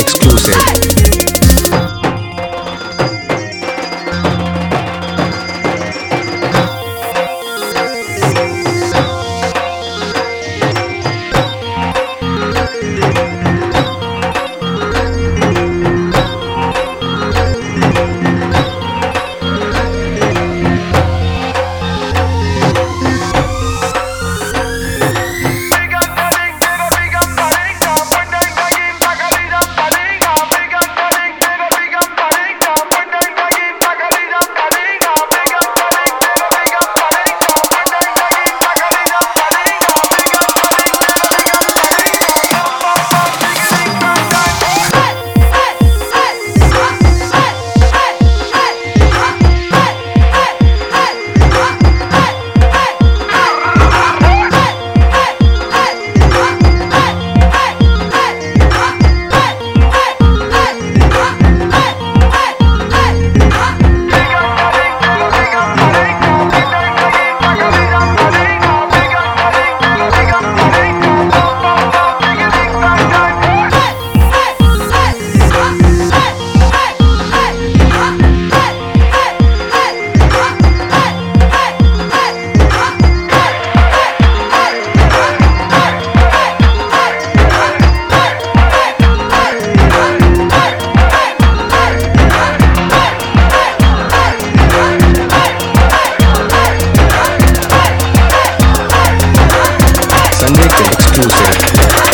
exclusive. exclusive.